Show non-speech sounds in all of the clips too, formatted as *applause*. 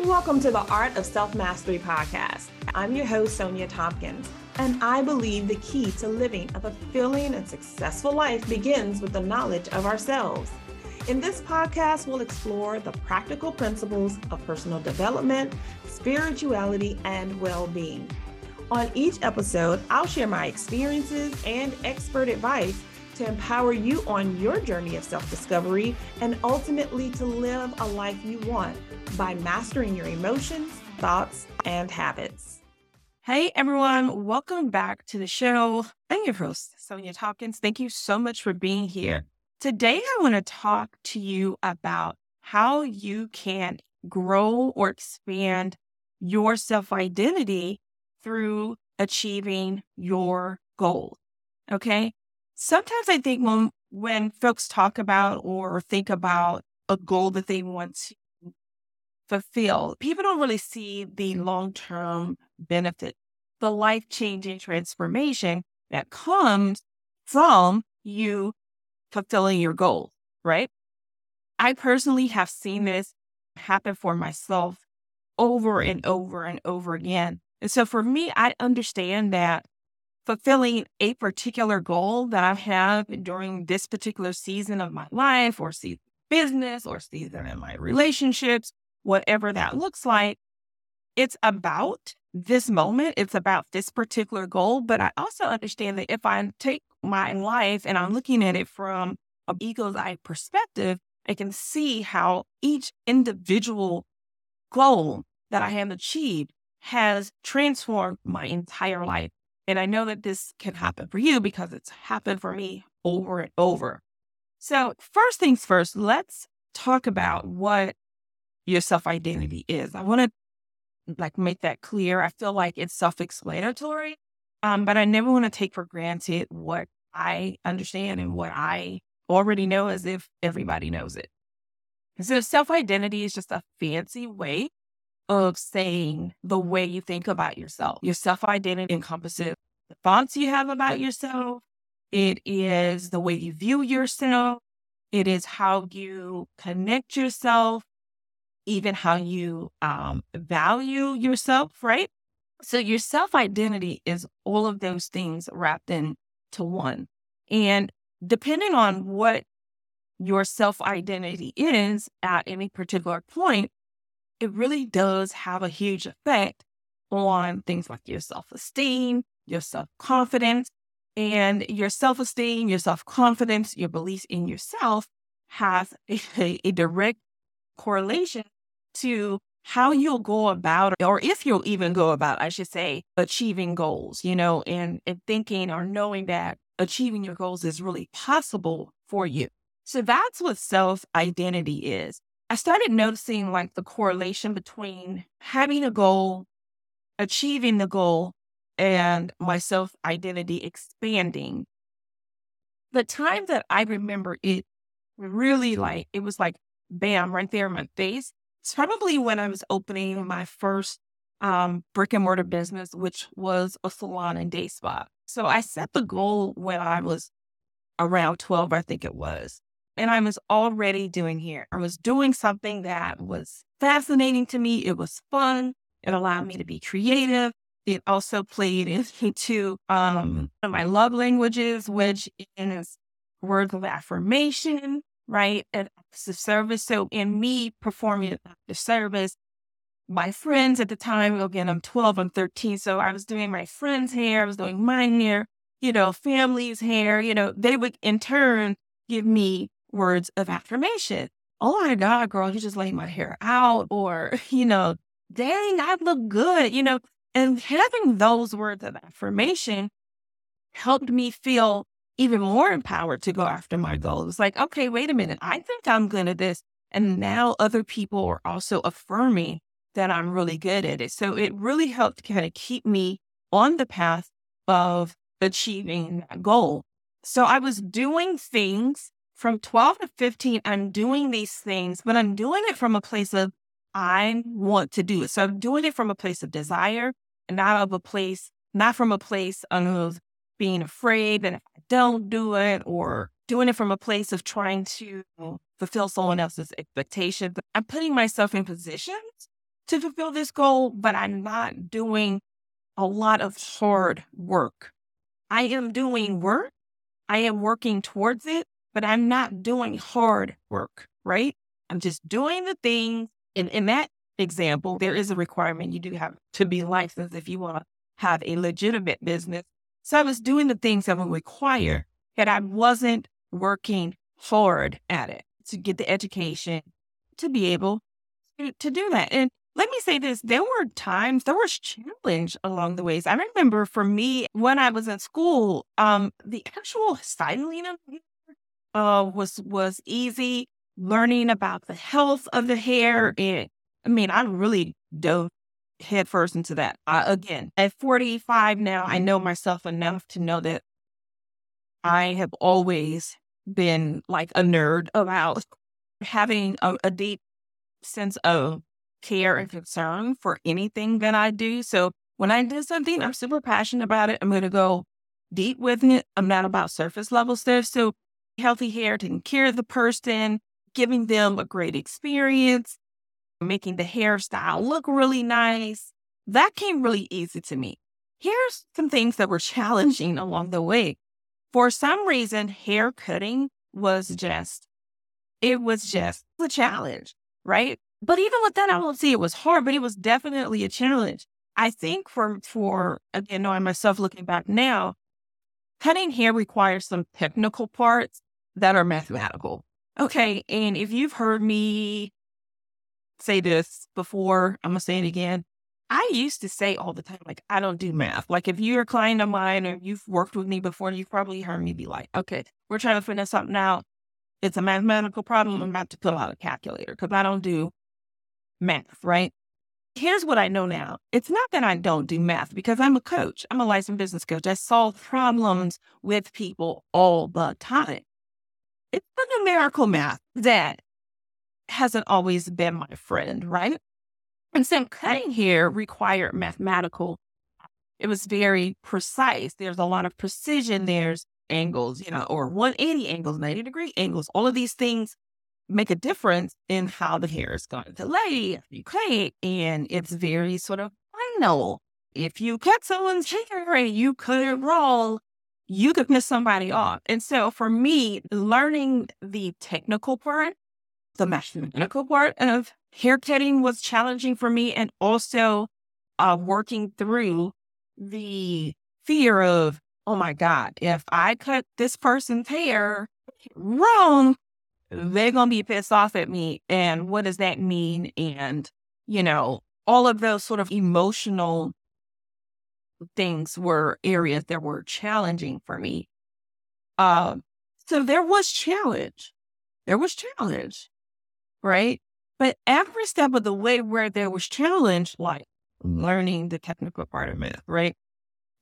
Welcome to the Art of Self Mastery podcast. I'm your host, Sonja Thompkins, and I believe the key to living a fulfilling and successful life begins with the knowledge of ourselves. In this podcast, we'll explore the practical principles of personal development, spirituality, and well being. On each episode, I'll share my experiences and expert advice to empower you on your journey of self discovery and ultimately to live a life you want by mastering your emotions, thoughts, and habits. Hey everyone, welcome back to the show. I'm your host, Sonja Thompkins. Thank you so much for being here. Today, I want to talk to you about how you can grow or expand your self identity through achieving your goal. Okay. Sometimes I think when, when folks talk about or think about a goal that they want to fulfill, people don't really see the long term benefit, the life changing transformation that comes from you fulfilling your goal, right? I personally have seen this happen for myself over and over and over again. And so for me, I understand that fulfilling a particular goal that I have during this particular season of my life or season business or season in my relationships, whatever that looks like, it's about this moment. It's about this particular goal. But I also understand that if I take my life and I'm looking at it from an eagle's eye perspective, I can see how each individual goal that I have achieved has transformed my entire life. And I know that this can happen for you because it's happened for me over and over. So, first things first, let's talk about what your self identity is. I want to like make that clear. I feel like it's self-explanatory, um, but I never want to take for granted what I understand and what I already know as if everybody knows it. So self-identity is just a fancy way of saying the way you think about yourself. Your self-identity encompasses the thoughts you have about yourself. It is the way you view yourself. It is how you connect yourself even how you um, value yourself, right? So your self identity is all of those things wrapped into one. And depending on what your self identity is at any particular point, it really does have a huge effect on things like your self esteem, your self confidence, and your self esteem, your self confidence, your beliefs in yourself has *laughs* a, a direct correlation to how you'll go about, or if you'll even go about, I should say, achieving goals, you know, and, and thinking or knowing that achieving your goals is really possible for you. So that's what self identity is. I started noticing like the correlation between having a goal, achieving the goal, and my self identity expanding. The time that I remember it really like, it was like, bam, right there in my face it's probably when I was opening my first um, brick and mortar business, which was a salon and day spa. So I set the goal when I was around 12, I think it was. And I was already doing here. I was doing something that was fascinating to me. It was fun. It allowed me to be creative. It also played *laughs* into um, my love languages, which is words of affirmation, right? And acts of service. So in me performing the service, my friends at the time, again, I'm 12, I'm 13. So I was doing my friends' hair, I was doing my hair, you know, family's hair, you know, they would in turn give me words of affirmation. Oh my God, girl, you just laid my hair out. Or, *laughs* you know, dang, I look good, you know. And having those words of affirmation helped me feel even more empowered to go after my goals. Like, okay, wait a minute. I think I'm good at this. And now other people are also affirming that I'm really good at it. So it really helped kind of keep me on the path of achieving that goal. So I was doing things from 12 to 15. I'm doing these things, but I'm doing it from a place of I want to do it. So I'm doing it from a place of desire and not of a place, not from a place of being afraid that if I don't do it or doing it from a place of trying to fulfill someone else's expectations, I'm putting myself in positions to fulfill this goal, but I'm not doing a lot of hard work. I am doing work. I am working towards it, but I'm not doing hard work, right? I'm just doing the things. And in that example, there is a requirement you do have to be licensed if you want to have a legitimate business. So I was doing the things that would require that I wasn't working hard at it to get the education to be able to, to do that. And let me say this there were times there was challenge along the ways i remember for me when i was in school um the actual styling of uh was was easy learning about the health of the hair and i mean i really dove headfirst into that uh, again at 45 now i know myself enough to know that i have always been like a nerd about *laughs* having a, a deep sense of care and concern for anything that I do. So when I do something, I'm super passionate about it. I'm going to go deep with it. I'm not about surface level stuff. So healthy hair, taking care of the person, giving them a great experience, making the hairstyle look really nice. That came really easy to me. Here's some things that were *laughs* challenging along the way. For some reason, hair cutting was just, it was just a challenge, right? But even with that, I won't say it was hard, but it was definitely a challenge. I think for for again knowing myself looking back now, cutting hair requires some technical parts that are mathematical. Okay. And if you've heard me say this before, I'm gonna say it again. I used to say all the time, like, I don't do math. Like, if you're a client of mine or you've worked with me before, you've probably heard me be like, okay, we're trying to figure something out. It's a mathematical problem. I'm about to pull out a calculator because I don't do math, right? Here's what I know now. It's not that I don't do math because I'm a coach. I'm a licensed business coach. I solve problems with people all the time. It's the numerical math that hasn't always been my friend, right? And so cutting here required mathematical. It was very precise. There's a lot of precision. There's angles, you know, or 180 angles, 90 degree angles. All of these things make a difference in how the hair is going to lay you cut. And it's very sort of final. If you cut someone's hair and you cut it wrong, you could piss somebody off. And so for me, learning the technical part, the mathematical part of hair cutting was challenging for me. And also uh, working through the fear of, oh my God, if I cut this person's hair wrong, they're going to be pissed off at me. And what does that mean? And, you know, all of those sort of emotional things were areas that were challenging for me. Um, so there was challenge. There was challenge, right? But every step of the way where there was challenge, like learning the technical part of it, right?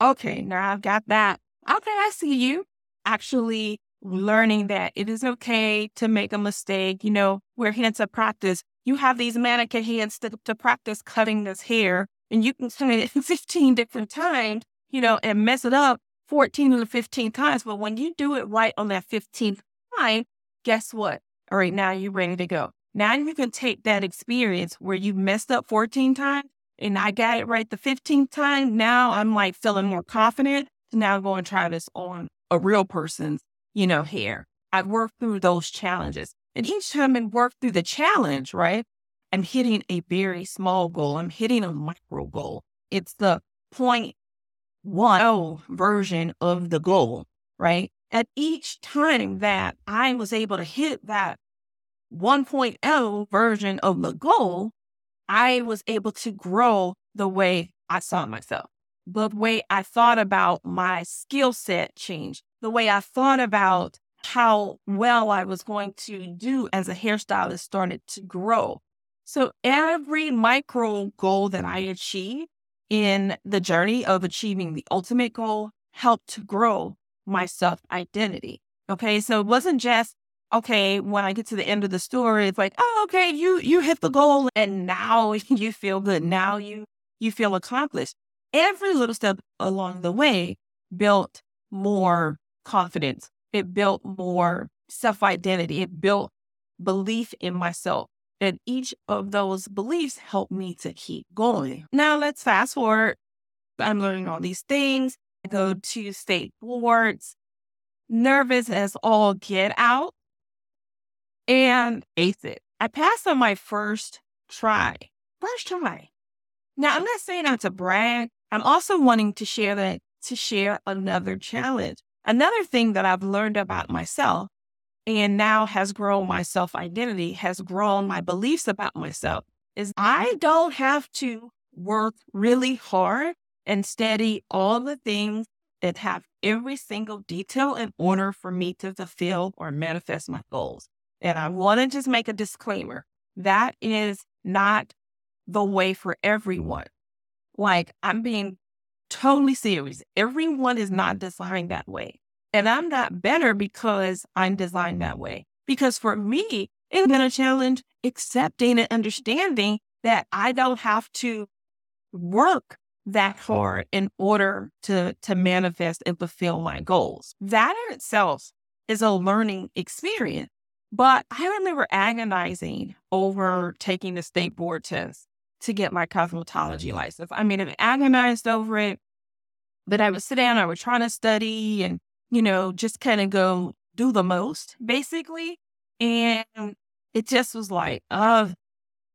Okay, now I've got that. Okay, I see you. Actually learning that it is okay to make a mistake. You know, we're hands of practice. You have these mannequin hands to, to practice cutting this hair, and you can cut it *laughs* 15 different times, you know, and mess it up 14 or 15 times. But when you do it right on that 15th time, guess what? All right, now you're ready to go. Now you can take that experience where you messed up 14 times and I got it right the 15th time. Now I'm like feeling more confident. to now go and try this on a real person's you know, hair. I've worked through those challenges. And each time I work through the challenge, right, I'm hitting a very small goal. I'm hitting a micro goal. It's the point one version of the goal, right? At each time that I was able to hit that 1.0 version of the goal, I was able to grow the way I saw myself. The way I thought about my skill set changed the way I thought about how well I was going to do as a hairstylist started to grow. So every micro goal that I achieve in the journey of achieving the ultimate goal helped to grow my self identity. Okay. So it wasn't just, okay, when I get to the end of the story, it's like, oh, okay, you, you hit the goal and now *laughs* you feel good. Now you, you feel accomplished. Every little step along the way built more confidence. It built more self identity. It built belief in myself. And each of those beliefs helped me to keep going. Now let's fast forward. I'm learning all these things. I go to state boards, nervous as all get out, and ace it. I passed on my first try. First try. Now I'm not saying that to brag. I'm also wanting to share that to share another challenge. Another thing that I've learned about myself and now has grown my self identity, has grown my beliefs about myself, is I don't have to work really hard and study all the things that have every single detail in order for me to fulfill or manifest my goals. And I want to just make a disclaimer that is not the way for everyone. Like, I'm being totally serious. Everyone is not designed that way. And I'm not better because I'm designed that way. Because for me, it's been a challenge accepting and understanding that I don't have to work that hard in order to, to manifest and fulfill my goals. That in itself is a learning experience. But I remember agonizing over taking the state board test to get my cosmetology license. I mean, I agonized over it, but I would sit down, I would try to study and you know, just kind of go do the most basically. And it just was like, uh,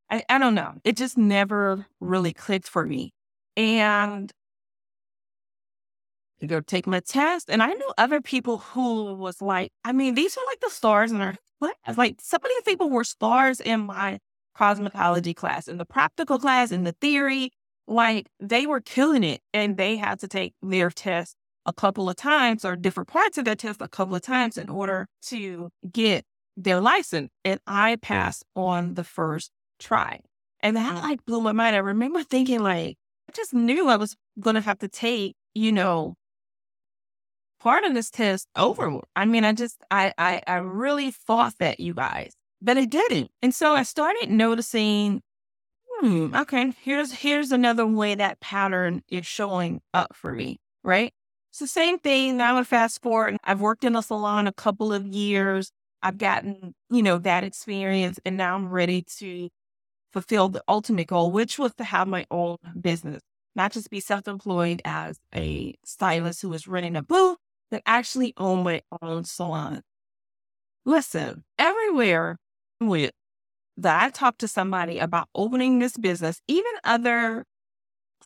I, I don't know. It just never really clicked for me. And I go take my test. And I knew other people who was like, I mean, these are like the stars in our class. Like some of these people were stars in my cosmetology class, in the practical class, in the theory. Like they were killing it and they had to take their test a couple of times or different parts of that test a couple of times in order to get their license. And I passed on the first try. And that mm. like blew my mind. I remember thinking like, I just knew I was going to have to take, you know, part of this test over. I mean, I just, I, I, I really thought that you guys, but I didn't. And so I started noticing, hmm, okay, here's, here's another way that pattern is showing up for me. Right. It's the same thing. Now I fast forward. I've worked in a salon a couple of years. I've gotten, you know, that experience and now I'm ready to fulfill the ultimate goal, which was to have my own business, not just be self-employed as a stylist who is running a booth, but actually own my own salon. Listen, everywhere with that I talk to somebody about opening this business, even other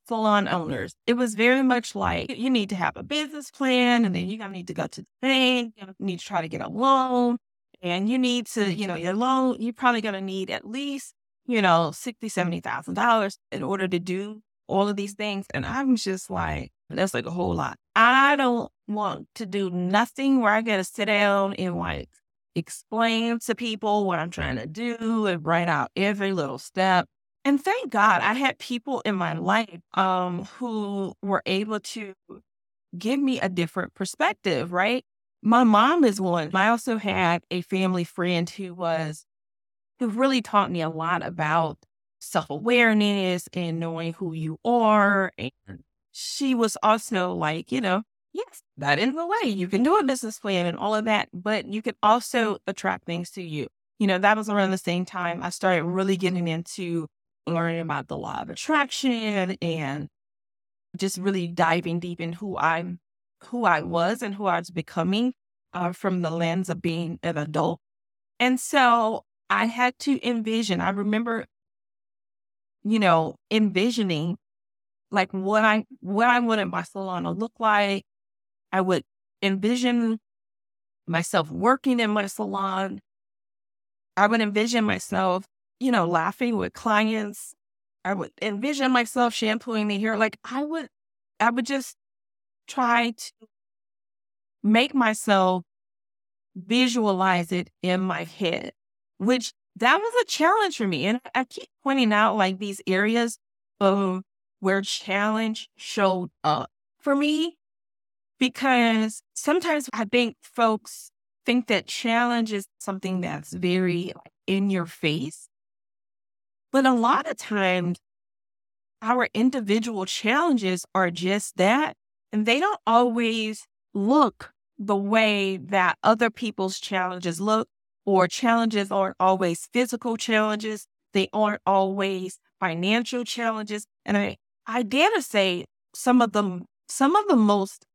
salon owners. It was very much like you need to have a business plan and then you're going to need to go to the bank, you need to try to get a loan and you need to, you know, your loan, you're probably going to need at least, you know, sixty, seventy thousand dollars in order to do all of these things. And I'm just like, that's like a whole lot. I don't want to do nothing where I got to sit down and like explain to people what I'm trying to do and write out every little step. And thank God I had people in my life um, who were able to give me a different perspective, right? My mom is one. I also had a family friend who was, who really taught me a lot about self awareness and knowing who you are. And she was also like, you know, yes, that is the way you can do a business plan and all of that, but you can also attract things to you. You know, that was around the same time I started really getting into learning about the law of attraction and just really diving deep in who I'm, who I was and who I was becoming uh, from the lens of being an adult. And so I had to envision, I remember, you know, envisioning like what I, what I wanted my salon to look like. I would envision myself working in my salon. I would envision myself you know, laughing with clients. I would envision myself shampooing the hair. Like I would, I would just try to make myself visualize it in my head, which that was a challenge for me. And I keep pointing out like these areas of where challenge showed up for me because sometimes I think folks think that challenge is something that's very in your face. But a lot of times, our individual challenges are just that. And they don't always look the way that other people's challenges look or challenges aren't always physical challenges. They aren't always financial challenges. And I, I dare to say some of the some of the most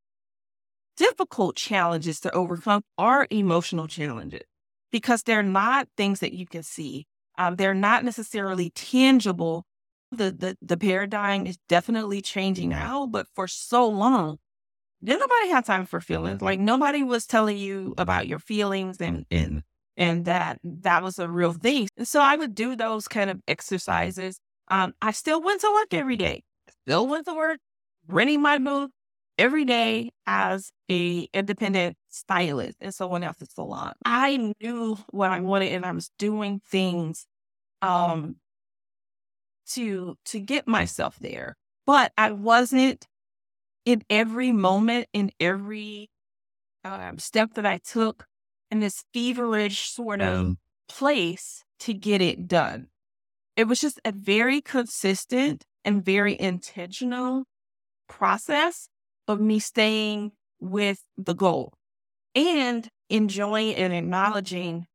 difficult challenges to overcome are emotional challenges because they're not things that you can see. Um, they're not necessarily tangible. The, the the paradigm is definitely changing now, but for so long, did nobody have time for feelings. Like nobody was telling you about your feelings and and and that that was a real thing. And so I would do those kind of exercises. Um, I still went to work every day. Still went to work, renting my booth every day as a independent stylist in someone else's salon. I knew what I wanted and I was doing things um to to get myself there. But I wasn't in every moment, in every um, step that I took in this feverish sort of place to get it done. It was just a very consistent and very intentional process of me staying with the goal and enjoying and acknowledging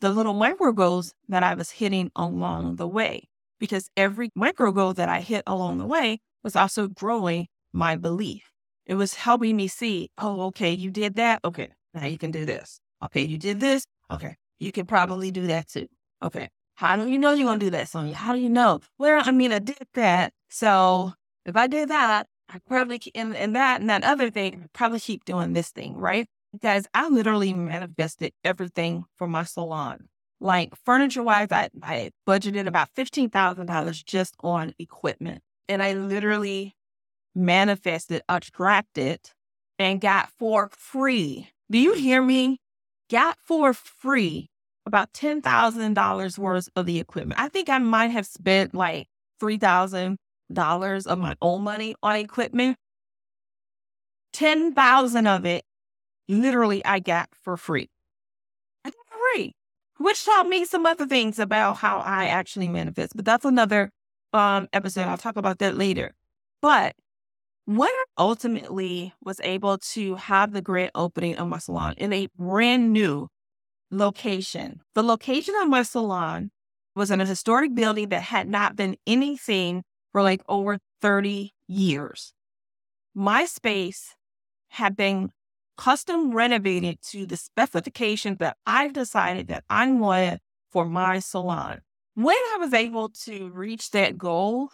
the little micro goals that I was hitting along the way. Because every micro goal that I hit along the way was also growing my belief. It was helping me see, oh, okay, you did that. Okay, now you can do this. Okay, you did this. Okay, you can probably do that too. Okay, how do you know you're going to do that, Sonja? How do you know? Well, I mean, I did that. So if I did that, I probably, and, and that and that other thing, I probably keep doing this thing, right? Guys, I literally manifested everything for my salon. Like furniture wise, I, I budgeted about $15,000 just on equipment. And I literally manifested, attracted, it, and got for free. Do you hear me? Got for free about $10,000 worth of the equipment. I think I might have spent like $3,000 of my own money on equipment. 10,000 of it, literally, I got for free. I got free, which taught me some other things about how I actually manifest. But that's another um, episode. I'll talk about that later. But when I ultimately was able to have the grand opening of my salon in a brand new location, the location of my salon was in a historic building that had not been anything for like over 30 years. My space had been custom renovated to the specifications that I've decided that I wanted for my salon. When I was able to reach that goal,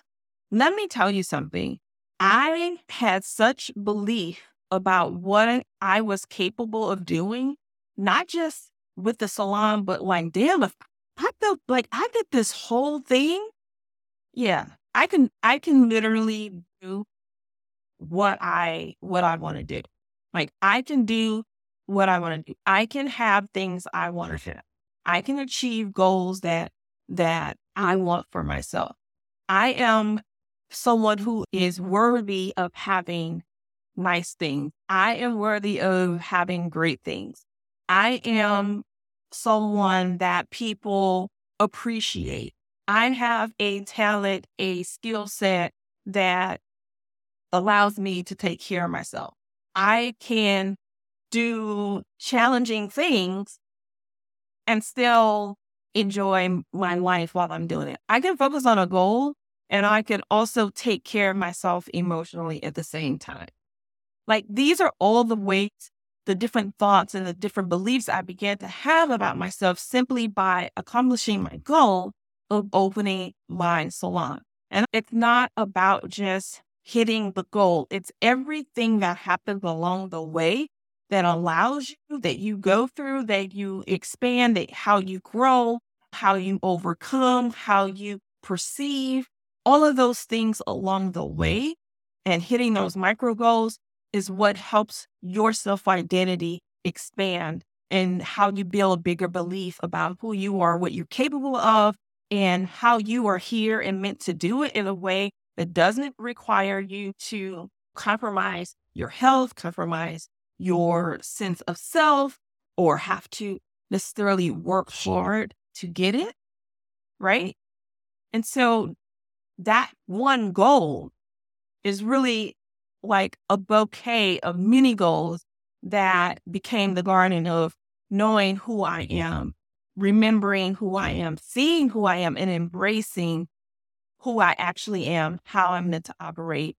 let me tell you something. I had such belief about what I was capable of doing, not just with the salon, but like, damn, if I felt like I did this whole thing, yeah, I can, I can literally do what I, what I want to do. Like, I can do what I want to do. I can have things I want to do. I can achieve goals that, that I want for myself. I am someone who is worthy of having nice things. I am worthy of having great things. I am someone that people appreciate. I have a talent, a skill set that allows me to take care of myself. I can do challenging things and still enjoy my life while I'm doing it. I can focus on a goal and I can also take care of myself emotionally at the same time. Like these are all the ways, the different thoughts and the different beliefs I began to have about myself simply by accomplishing my goal of opening my salon. And it's not about just hitting the goal. It's everything that happens along the way that allows you, that you go through, that you expand, that how you grow, how you overcome, how you perceive, all of those things along the way and hitting those micro goals is what helps your self identity expand and how you build a bigger belief about who you are, what you're capable of, and how you are here and meant to do it in a way that doesn't require you to compromise your health, compromise your sense of self, or have to necessarily work hard to get it. Right. And so that one goal is really like a bouquet of mini goals that became the garden of knowing who I am, remembering who I am, seeing who I am, and embracing who I actually am, how I'm meant to operate,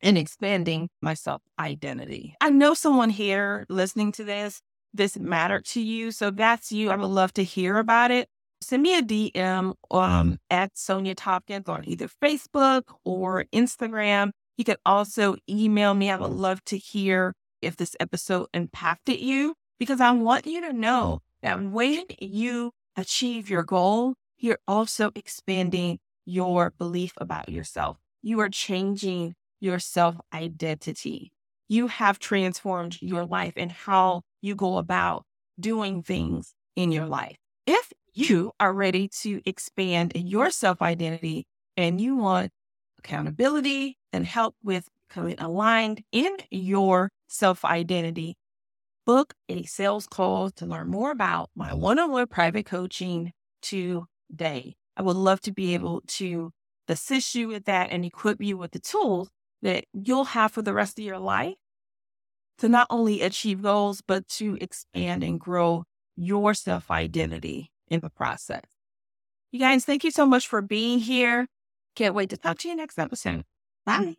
and expanding my self identity. I know someone here listening to this, this mattered to you. So that's you. I would love to hear about it. Send me a DM um, at Sonja Thompkins on either Facebook or Instagram. You can also email me. I would love to hear if this episode impacted you because I want you to know that when you achieve your goal, you're also expanding your belief about yourself. You are changing your self identity. You have transformed your life and how you go about doing things in your life. If you are ready to expand your self identity and you want accountability and help with becoming aligned in your self identity, book a sales call to learn more about my one on one private coaching today. I would love to be mm-hmm. able to assist you with that and equip you with the tools that you'll have for the rest of your life to not only achieve goals, but to expand and grow your self identity in the process. You guys, thank you so much for being here. Can't wait to talk to you next episode. Mm-hmm. Bye.